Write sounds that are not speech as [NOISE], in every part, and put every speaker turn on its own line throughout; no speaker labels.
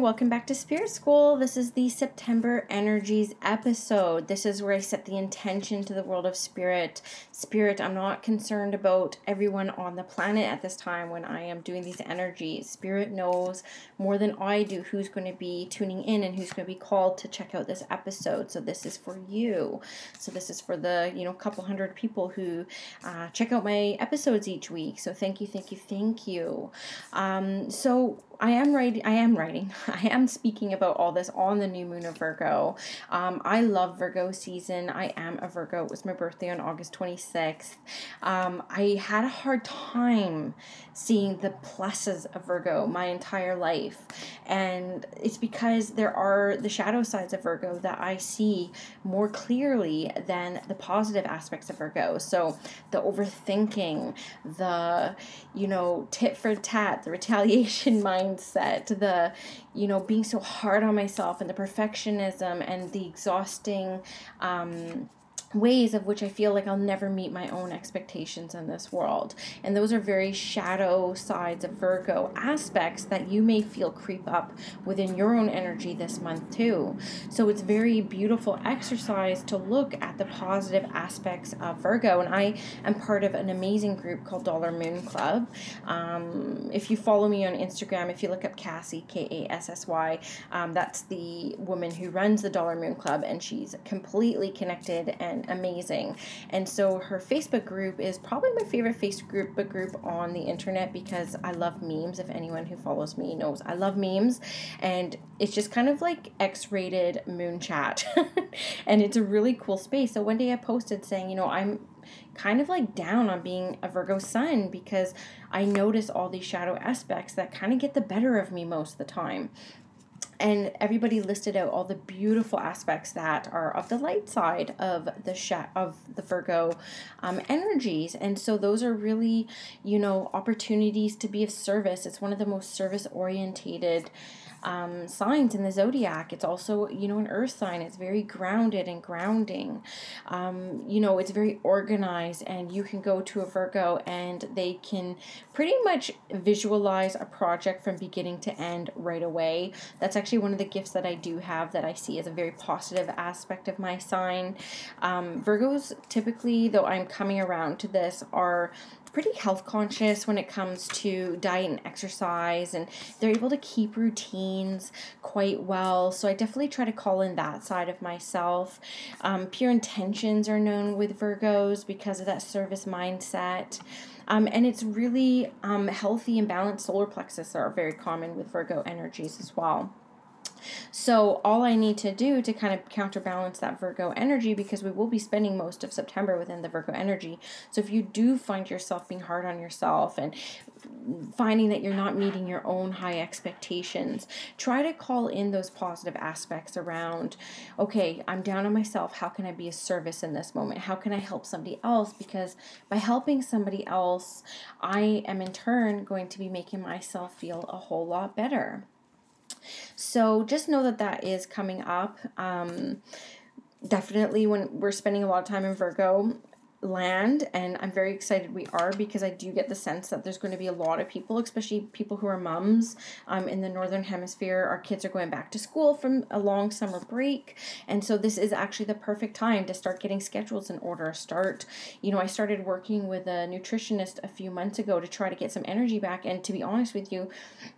Welcome back to Spirit School. This is the September Energies episode. This is where I set the intention to the world of spirit. Spirit, I'm not concerned about everyone on the planet at this time when I am doing these energies. Spirit knows more than I do who's going to be tuning in and who's going to be called to check out this episode. So, this is for you. So, this is for the, you know, couple hundred people who uh, check out my episodes each week. So, thank you, thank you, thank you. Um, so, I am writing. I am writing. [LAUGHS] I am speaking about all this on the new moon of Virgo. Um, I love Virgo season. I am a Virgo. It was my birthday on August 26th. Um, I had a hard time seeing the pluses of Virgo my entire life, and it's because there are the shadow sides of Virgo that I see more clearly than the positive aspects of Virgo. So the overthinking, the you know tit for tat, the [LAUGHS] retaliation mind mindset, the, you know, being so hard on myself and the perfectionism and the exhausting, um, ways of which I feel like I'll never meet my own expectations in this world. And those are very shadow sides of Virgo aspects that you may feel creep up within your own energy this month too. So it's very beautiful exercise to look at the positive aspects of Virgo. And I am part of an amazing group called Dollar Moon Club. Um, if you follow me on Instagram, if you look up Kassy, K A S S Y, um, that's the woman who runs the Dollar Moon Club, and she's completely connected and amazing. And so her Facebook group is probably my favorite Facebook group on the internet because I love memes. If anyone who follows me knows, I love memes. And it's just kind of like X rated moon chat. [LAUGHS] and it's a really cool space. So one day I posted saying, you know, I'm kind of like down on being a Virgo sun because I notice all these shadow aspects that kind of get the better of me most of the time and everybody listed out all the beautiful aspects that are of the light side of the sh- of the Virgo um, energies, and so those are really, you know, opportunities to be of service. It's one of the most service orientated um, signs in the zodiac. It's also, you know, an earth sign. It's very grounded and grounding. Um, you know, it's very organized, and you can go to a Virgo and they can pretty much visualize a project from beginning to end right away. That's actually one of the gifts that I do have that I see as a very positive aspect of my sign. Um, Virgos typically, though I'm coming around to this, are pretty health conscious when it comes to diet and exercise and they're able to keep routines quite well. So i definitely try to call in that side of myself. Um, pure intentions are known with virgos because of that service mindset. Um, and it's really um, healthy and balanced solar plexus are very common with virgo energies as well so all I need to do to kind of counterbalance that Virgo energy because we will be spending most of September within the Virgo energy. So if you do find yourself being hard on yourself and finding that you're not meeting your own high expectations, try to call in those positive aspects around, okay, I'm down on myself. How can I be a service in this moment? How can I help somebody else? Because by helping somebody else, I am in turn going to be making myself feel a whole lot better. So just know that that is coming up. Um, definitely when we're spending a lot of time in Virgo, land and I'm very excited we are because I do get the sense that there's going to be a lot of people, especially people who are mums um, in the northern hemisphere. Our kids are going back to school from a long summer break and so this is actually the perfect time to start getting schedules in order. Start, you know, I started working with a nutritionist a few months ago to try to get some energy back and to be honest with you,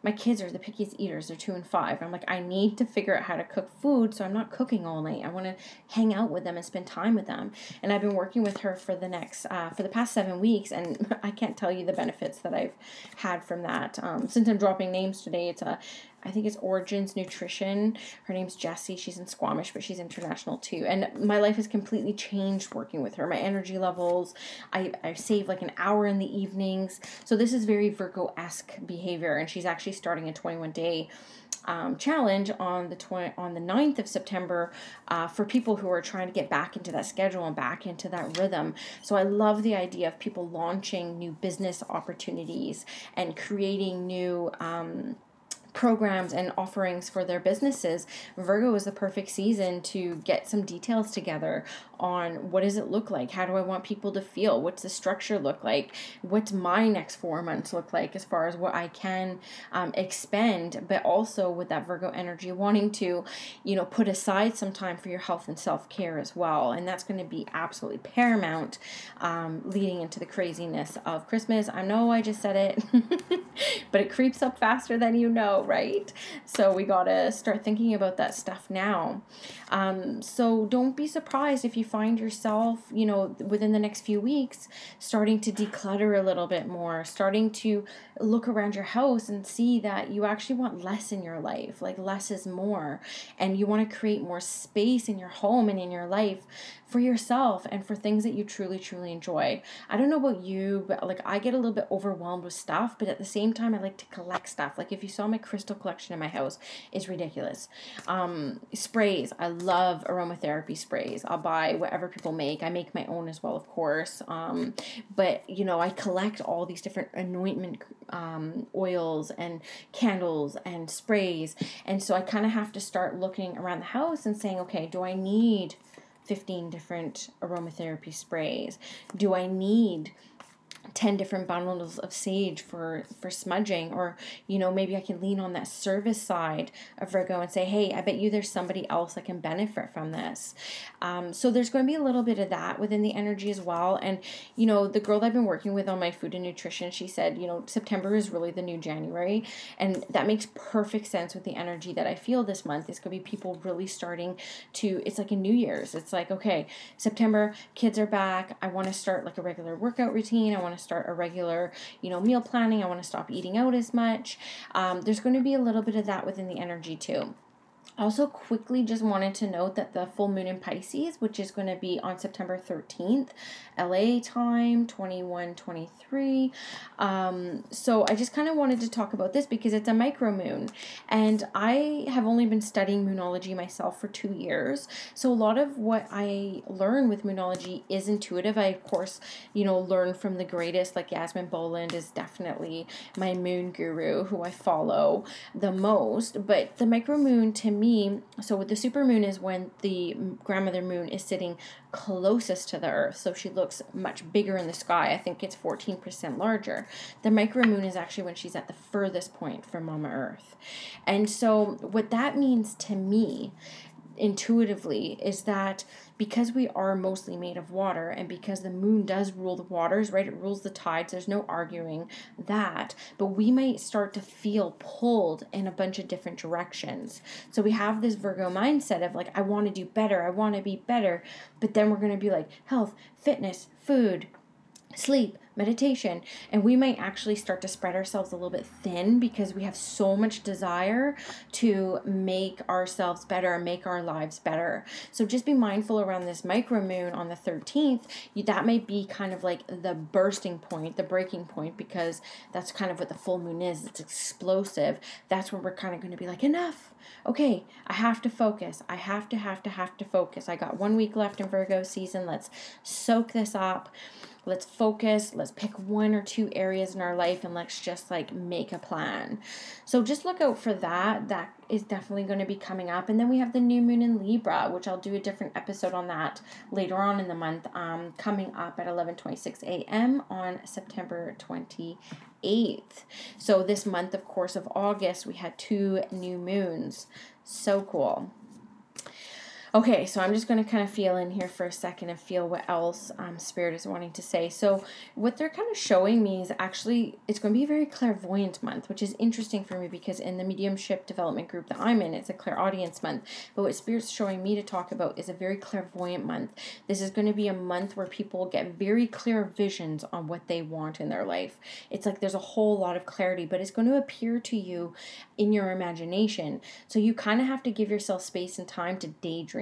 my kids are the pickiest eaters. They're two and five. I'm like, I need to figure out how to cook food so I'm not cooking all night. I want to hang out with them and spend time with them. And I've been working with her for for the next uh, for the past seven weeks, and [LAUGHS] I can't tell you the benefits that I've had from that. Um, since I'm dropping names today, it's a I think it's Origins Nutrition. Her name's Jessie. She's in Squamish, but she's international too. And my life has completely changed working with her. My energy levels, I, I save like an hour in the evenings. So this is very Virgo esque behavior. And she's actually starting a 21 day um, challenge on the 20, on the 9th of September uh, for people who are trying to get back into that schedule and back into that rhythm. So I love the idea of people launching new business opportunities and creating new um, programs and offerings for their businesses, Virgo is the perfect season to get some details together on what does it look like? How do I want people to feel? What's the structure look like? What's my next four months look like as far as what I can um, expend, but also with that Virgo energy, wanting to, you know, put aside some time for your health and self care as well. And that's going to be absolutely paramount um, leading into the craziness of Christmas. I know I just said it, [LAUGHS] but it creeps up faster than you know, right? So we got to start thinking about that stuff now. Um, so don't be surprised if you find yourself, you know, within the next few weeks starting to declutter a little bit more, starting to look around your house and see that you actually want less in your life. Like less is more. And you want to create more space in your home and in your life for yourself and for things that you truly, truly enjoy. I don't know about you, but like I get a little bit overwhelmed with stuff, but at the same time, I like to collect stuff. Like if you saw my crystal collection in my house, is ridiculous. Um, sprays, I love aromatherapy sprays. I'll buy whatever people make. I make my own as well, of course. Um, but you know, I collect all these different anointment um, oils and candles and sprays, and so I kind of have to start looking around the house and saying, okay, do I need 15 different aromatherapy sprays? Do I need 10 different bundles of sage for for smudging or you know maybe i can lean on that service side of virgo and say hey i bet you there's somebody else that can benefit from this. Um, so there's going to be a little bit of that within the energy as well. And you know the girl that i've been working with on my food and nutrition she said you know september is really the new january. And that makes perfect sense with the energy that i feel this month. It's going to be people really starting to it's like a new year's. It's like okay september kids are back. I want to start like a regular workout routine. I want to start a regular, you know, meal planning. I want to stop eating out as much. Um, there's going to be a little bit of that within the energy too. Also, quickly just wanted to note that the full moon in Pisces, which is going to be on September 13th, LA time, 2123. Um, so, I just kind of wanted to talk about this because it's a micro moon. And I have only been studying moonology myself for two years. So, a lot of what I learn with moonology is intuitive. I, of course, you know, learn from the greatest, like Yasmin Boland is definitely my moon guru who I follow the most. But the micro moon to me, so with the super moon is when the grandmother moon is sitting closest to the earth. So she looks much bigger in the sky. I think it's 14% larger. The micro moon is actually when she's at the furthest point from Mama Earth. And so what that means to me intuitively is that because we are mostly made of water and because the moon does rule the waters, right? It rules the tides. There's no arguing that. But we might start to feel pulled in a bunch of different directions. So we have this Virgo mindset of like, I want to do better. I want to be better. But then we're going to be like, health, fitness, food, sleep, meditation, and we might actually start to spread ourselves a little bit thin because we have so much desire to make ourselves better make our lives better. So just be mindful around this micro moon on the 13th. that may be kind of like the bursting point, the breaking point, because that's kind of what the full moon is. It's explosive. That's where we're kind of going to be like, enough. Okay, I have to focus. I have to, have to, have to focus. I got one week left in Virgo season. Let's soak this up let's focus. Let's pick one or two areas in our life and let's just like make a plan. So just look out for that. That is definitely going to be coming up. And then we have the new moon in libra which i'll do a different episode on that later on in the month um, coming up at 11.26 a.m on september 28th so this month of course of august we had two new moons. So cool Okay, so I'm just going to kind of feel in here for a second and feel what else um, Spirit is wanting to say. So, what they're kind of showing me is actually it's going to be a very clairvoyant month, which is interesting for me because in the mediumship development group that I'm in, it's a clairaudience month. But what Spirit's showing me to talk about is a very clairvoyant month. This is going to be a month where people get very clear visions on what they want in their life. It's like there's a whole lot of clarity, but it's going to appear to you in your imagination. So, you kind of have to give yourself space and time to daydream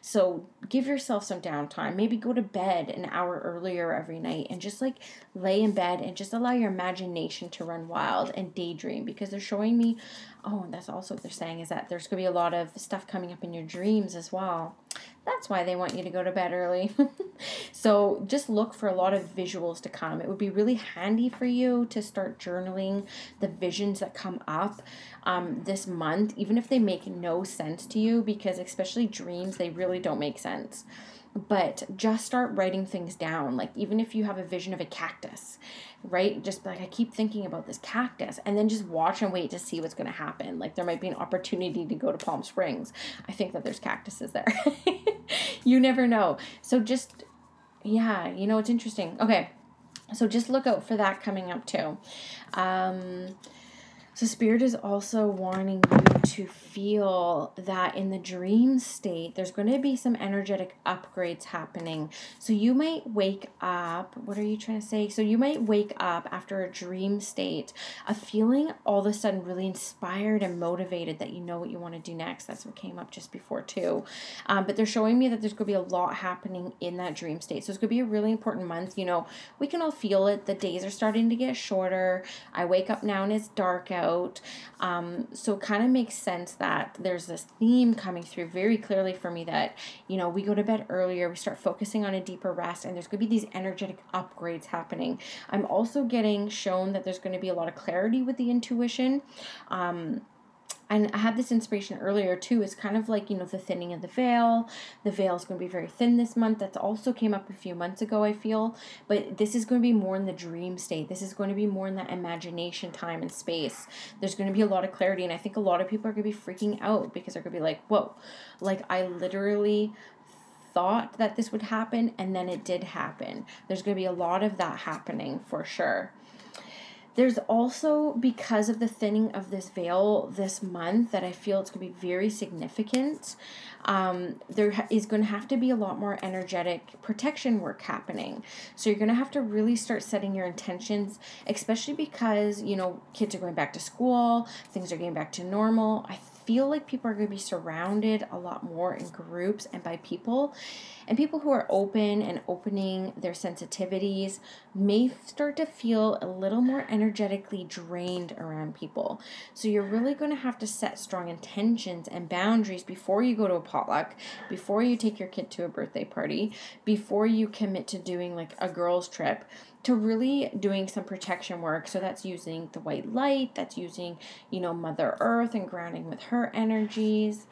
So give yourself some downtime. Maybe go to bed an hour earlier every night and just like lay in bed and just allow your imagination to run wild and daydream because they're showing me. Oh, and that's also what they're saying is that there's going to be a lot of stuff coming up in your dreams as well. That's why they want you to go to bed early. [LAUGHS] so just look for a lot of visuals to come. It would be really handy for you to start journaling the visions that come up um, this month, even if they make no sense to you, because especially dreams, they really don't make sense but just start writing things down. Like, even if you have a vision of a cactus, right? Just like, I keep thinking about this cactus, and then just watch and wait to see what's going to happen. Like, there might be an opportunity to go to Palm Springs. I think that there's cactuses there. [LAUGHS] you never know. So, just, yeah, you know, it's interesting. Okay. So, just look out for that coming up too. Um, so, Spirit is also wanting you to feel that in the dream state, there's going to be some energetic upgrades happening. So, you might wake up. What are you trying to say? So, you might wake up after a dream state of feeling all of a sudden really inspired and motivated that you know what you want to do next. That's what came up just before, too. Um, but they're showing me that there's going to be a lot happening in that dream state. So, it's going to be a really important month. You know, we can all feel it. The days are starting to get shorter. I wake up now and it's dark out out. Um, so it kind of makes sense that there's this theme coming through very clearly for me that, you know, we go to bed earlier, we start focusing on a deeper rest, and there's going to be these energetic upgrades happening. I'm also getting shown that there's going to be a lot of clarity with the intuition. Um, and I had this inspiration earlier too. It's kind of like, you know, the thinning of the veil. The veil is going to be very thin this month. That also came up a few months ago, I feel. But this is going to be more in the dream state. This is going to be more in that imagination time and space. There's going to be a lot of clarity. And I think a lot of people are going to be freaking out because they're going to be like, whoa, like I literally thought that this would happen and then it did happen. There's going to be a lot of that happening for sure. There's also, because of the thinning of this veil this month, that I feel it's going to be very significant. Um, there is going to have to be a lot more energetic protection work happening. So you're going to have to really start setting your intentions, especially because, you know, kids are going back to school, things are getting back to normal. I feel like people are going to be surrounded a lot more in groups and by people. And people who are open and opening their sensitivities may start to feel a little more energetically drained around people. So you're really going to have to set strong intentions and boundaries before you go to a potluck, before you take your kid to a birthday party, before you commit to doing like a girls' trip to really doing some protection work. So that's using the white light, that's using, you know, Mother Earth and grounding with her energies.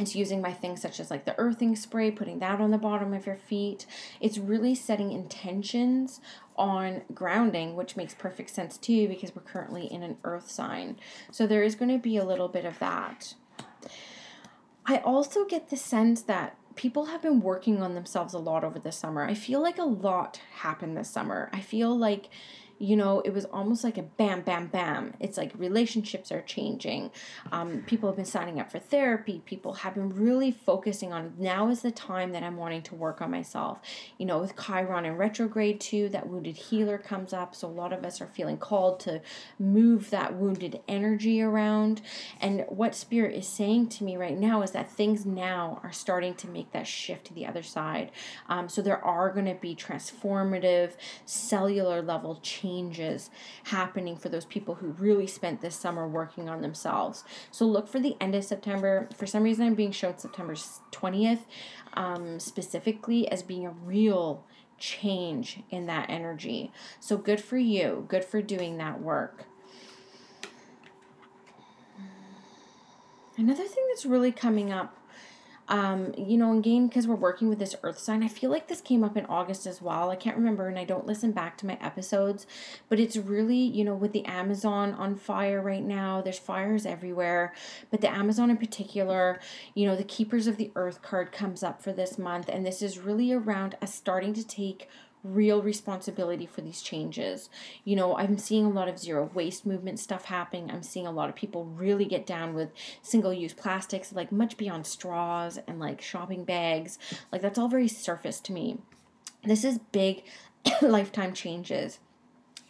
It's using my things such as like the earthing spray, putting that on the bottom of your feet. It's really setting intentions on grounding, which makes perfect sense too because we're currently in an earth sign. So there is going to be a little bit of that. I also get the sense that people have been working on themselves a lot over the summer. I feel like a lot happened this summer. I feel like you know, it was almost like a bam, bam, bam. It's like relationships are changing. Um, people have been signing up for therapy. People have been really focusing on now is the time that I'm wanting to work on myself. You know, with Chiron in retrograde too, that wounded healer comes up. So a lot of us are feeling called to move that wounded energy around. And what Spirit is saying to me right now is that things now are starting to make that shift to the other side. Um, so there are going to be transformative cellular level changes changes happening for those people who really spent this summer working on themselves. So look for the end of September. For some reason, I'm being shown September 20th um, specifically as being a real change in that energy. So good for you. Good for doing that work. Another thing that's really coming up Um, you know, again, because we're working with this earth sign, I feel like this came up in August as well. I can't remember and I don't listen back to my episodes, but it's really, you know, with the Amazon on fire right now, there's fires everywhere. But the Amazon in particular, you know, the Keepers of the Earth card comes up for this month, and this is really around us starting to take real responsibility for these changes. You know, I'm seeing a lot of zero waste movement stuff happening. I'm seeing a lot of people really get down with single use plastics, like much beyond straws and like shopping bags. Like, that's all very surface to me. This is big [COUGHS] lifetime changes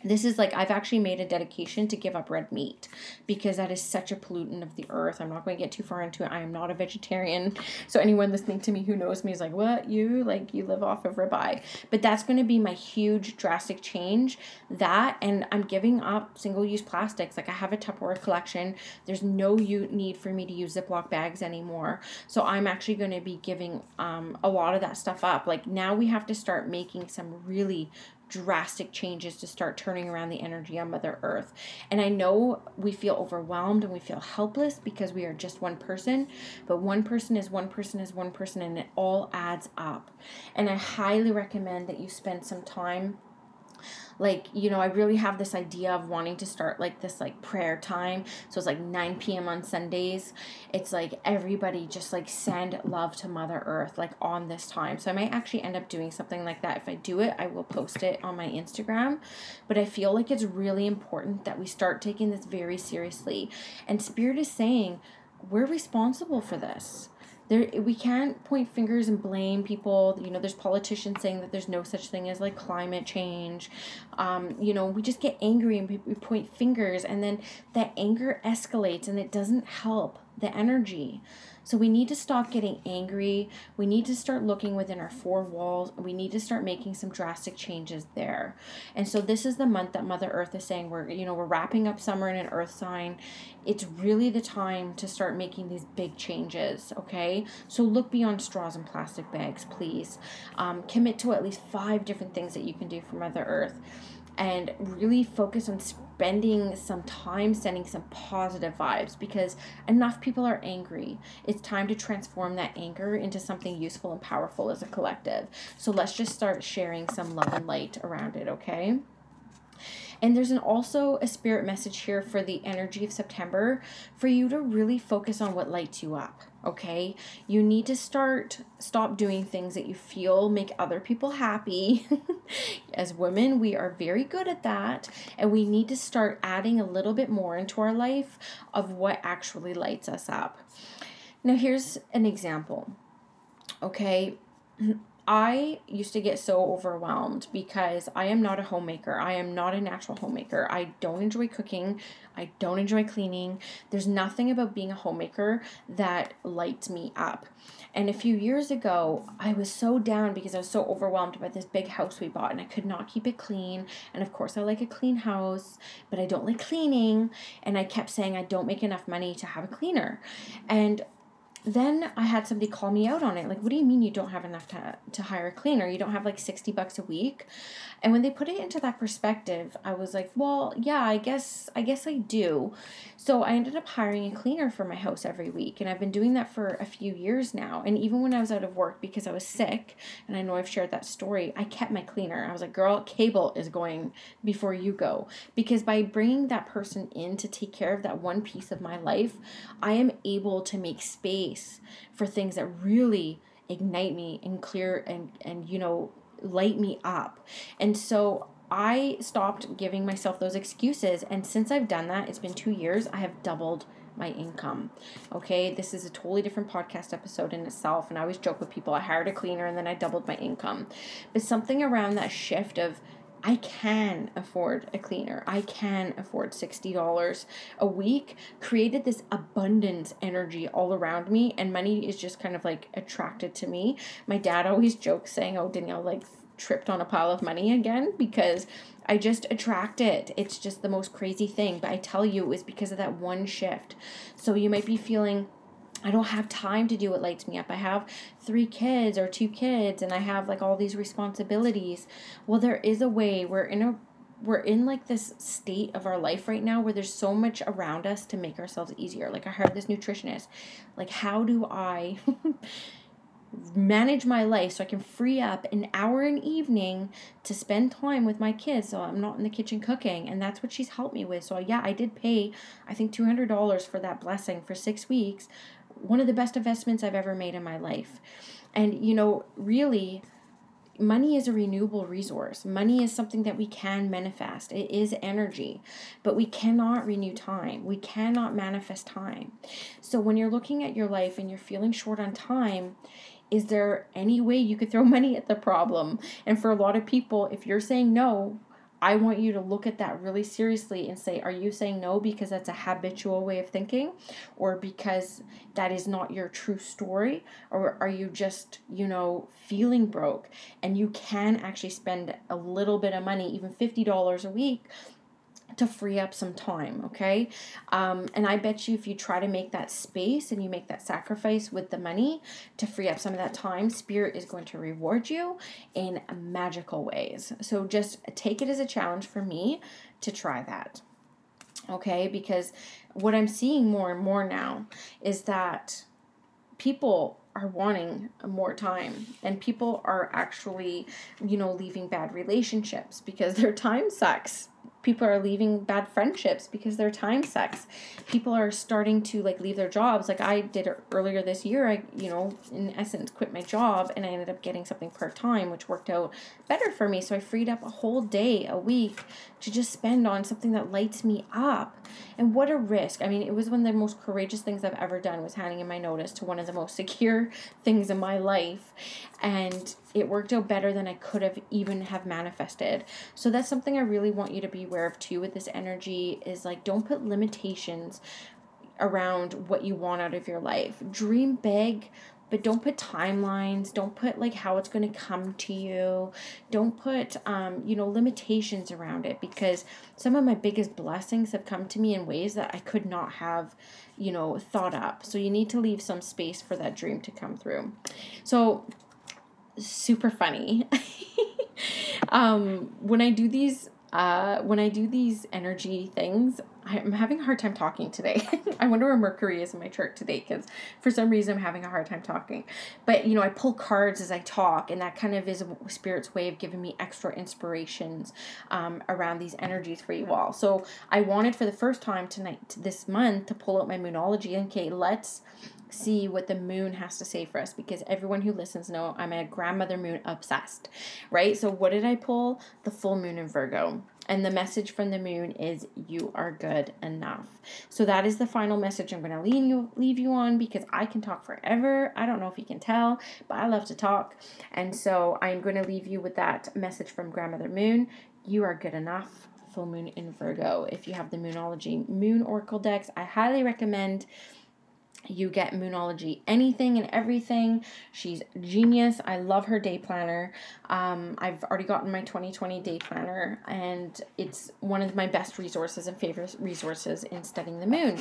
this is like I've actually made a dedication to give up red meat because that is such a pollutant of the earth. I'm not going to get too far into it. I am not a vegetarian. So anyone listening to me who knows me is like, "What? You like you live off of ribeye." But that's going to be my huge drastic change. That and I'm giving up single-use plastics. Like I have a Tupperware collection. There's no need for me to use Ziploc bags anymore. So I'm actually going to be giving um, a lot of that stuff up. Like now we have to start making some really drastic changes to start turning around the energy on Mother Earth. And I know we feel overwhelmed and we feel helpless because we are just one person, but one person is one person is one person and it all adds up. And I highly recommend that you spend some time like you know i really have this idea of wanting to start like this like prayer time. So it's like 9 p.m on sundays. It's like everybody just like send love to mother earth like on this time. So i might actually end up doing something like that. If i do it i will post it on my instagram. But i feel like it's really important that we start taking this very seriously. And spirit is saying we're responsible for this there we can't point fingers and blame people. You know there's politicians saying that there's no such thing as like climate change. Um, you know we just get angry and we, we point fingers and then that anger escalates and it doesn't help the energy so we need to stop getting angry. We need to start looking within our four walls. We need to start making some drastic changes there. And so this is the month that Mother Earth is saying we're you know we're wrapping up summer in an earth sign. It's really the time to start making these big changes, okay? So look beyond straws and plastic bags, please. Um, commit to at least five different things that you can do for Mother Earth and really focus on spending some time sending some positive vibes because enough people are angry. It's time to transform that anger into something useful and powerful as a collective. So let's just start sharing some love and light around it, okay? And there's an also a spirit message here for the energy of September for you to really focus on what lights you up okay? You need to start stop doing things that you feel make other people happy. [LAUGHS] As women we are very good at that and we need to start adding a little bit more into our life of what actually lights us up. Now here's an example okay I used to get so overwhelmed because I am not a homemaker. I am not a natural homemaker. I don't enjoy cooking. I don't enjoy cleaning. There's nothing about being a homemaker that lights me up. And a few years ago, I was so down because I was so overwhelmed by this big house we bought and I could not keep it clean. And of course, I like a clean house, but I don't like cleaning. And I kept saying I don't make enough money to have a cleaner. And then I had somebody call me out on it. Like, what do you mean you don't have enough to, to hire a cleaner? You don't have like 60 bucks a week? And when they put it into that perspective, I was like, well, yeah, I guess I guess I do. So I ended up hiring a cleaner for my house every week, and I've been doing that for a few years now. And even when I was out of work because I was sick, and I know I've shared that story, I kept my cleaner. I was like, girl, cable is going before you go. Because by bringing that person in to take care of that one piece of my life, I am able to make space for things that really ignite me and clear and and you know light me up. And so I stopped giving myself those excuses. And since I've done that, it's been two years, I have doubled my income. Okay, this is a totally different podcast episode in itself. And I always joke with people I hired a cleaner and then I doubled my income. But something around that shift of, I can afford a cleaner. I can afford $60 a week. Created this abundance energy all around me, and money is just kind of like attracted to me. My dad always jokes saying, Oh, Danielle, like tripped on a pile of money again because I just attract it. It's just the most crazy thing. But I tell you, it was because of that one shift. So you might be feeling I don't have time to do what lights me up. I have three kids or two kids and I have like all these responsibilities. Well, there is a way. We're in a we're in like this state of our life right now where there's so much around us to make ourselves easier. Like I heard this nutritionist, like how do I [LAUGHS] manage my life so I can free up an hour an evening to spend time with my kids so I'm not in the kitchen cooking and that's what she's helped me with. So yeah, I did pay I think $200 for that blessing for 6 weeks. One of the best investments I've ever made in my life. And you know, really money is a renewable resource. Money is something that we can manifest. It is energy, but we cannot renew time. We cannot manifest time. So when you're looking at your life and you're feeling short on time, is there any way you could throw [LAUGHS] money at the problem? And for a lot of people, if you're saying no, I want you to look at that really seriously and say, are you saying no because that's a habitual way of thinking or because that is not your true story? Or are you just, you know, feeling broke and you can actually spend a little bit of money, even $50 a week, to free up some time, okay? Um, and I bet you if you try to make that space and you make that sacrifice with the money to free up some of that time, Spirit is going to reward you in magical ways. So just take it as a challenge for me to try that, okay? Because what I'm seeing more and more now is that people are wanting more time and people are actually you know leaving bad relationships because their time sucks people are leaving bad friendships because their time sucks. People are starting to like leave their jobs. Like i did earlier this year i you know in essence quit my job and i ended up getting something part-time which worked out better for me. So i freed up a whole day a week to just spend on something that lights me up. And what a risk. I mean it was one of the most courageous things i've ever done was handing in my notice to one of the most [LAUGHS] secure things in my life. And it worked out better than I could have even have manifested. So that's something I really want you to be aware of too with this energy is like don't put limitations around what you want out of your life. Dream big, but don't put timelines don't put like how it's going to come to you don't put um, you know limitations around it because some of my biggest blessings have come to me in ways that i could not have you know thought up so you need to leave some space for that dream to come through so super funny. [LAUGHS] um, when I do these, uh, when I do these energy things, I'm having a hard time talking today. [LAUGHS] I wonder where Mercury is in my chart today because for some reason I'm having a hard time talking. But you know, I pull cards as I talk, and that kind of is spirit's way of giving me extra inspirations um, around these energies for you all. So I wanted for the first time tonight, this month, to pull out my Moonology. Okay, let's see what the moon has to say for us because everyone who listens know I'm a grandmother moon obsessed, right? So what did I pull? The full moon in Virgo. And the message from the moon is you are good enough. So that is the final message I'm going to leave you leave you on because I can talk forever. I don't know if you can tell, but I love to talk. And so I'm going to leave you with that message from grandmother moon. You are good enough. Full moon in Virgo. If you have the Moonology Moon Oracle decks, I highly recommend you get Moonology anything and everything. She's genius. I love her day planner. Um, I've already gotten my 2020 day planner, and it's one of my best resources and favorite resources in studying the moon.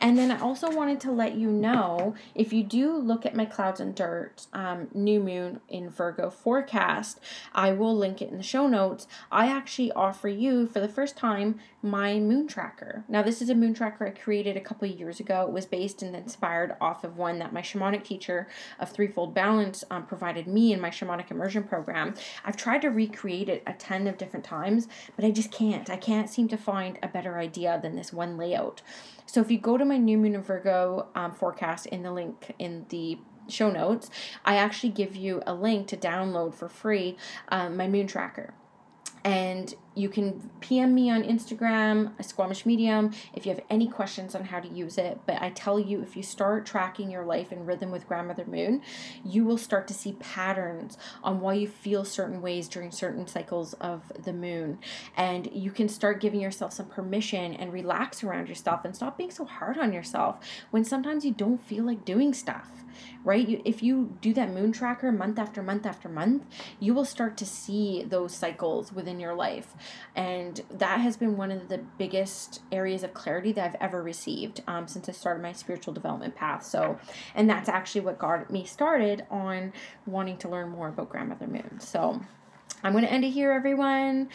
And then I also wanted to let you know if you do look at my Clouds and Dirt um, new moon in Virgo forecast, I will link it in the show notes. I actually offer you for the first time my moon tracker. Now, this is a moon tracker I created a couple years ago. It was based and inspired off of one that my shamanic teacher of Threefold Balance um, provided me in my shamanic immersion program program. I've tried to recreate it a ton of different times, but I just can't. I can't seem to find a better idea than this one layout. So if you go to my new moon in Virgo um, forecast in the link in the show notes, I actually give you a link to download for free um, my moon tracker and you can PM me on Instagram, Squamish Medium, if you have any questions on how to use it. But I tell you, if you start tracking your life in rhythm with Grandmother Moon, you will start to see patterns on why you feel certain ways during certain cycles of the moon. And you can start giving yourself some permission and relax around yourself and stop being so hard on yourself when sometimes you don't feel like doing stuff right? If you do that moon tracker month after month after month, you will start to see those cycles within your life. And that has been one of the biggest areas of clarity that I've ever received um, since I started my spiritual development path. So, and that's actually what got me started on wanting to learn more about Grandmother Moon. So, I'm going to end it here, everyone.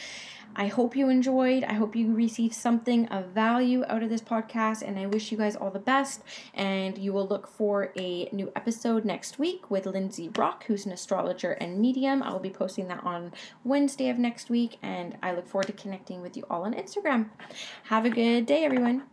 I hope you enjoyed. I hope you received something of value out of this podcast, and I wish you guys all the best. And you will look for a new episode next week with Lindsay Rock, who's an astrologer and medium. I will be posting that on Wednesday of next week, and I look forward to connecting with you all on Instagram. Have a good day, everyone.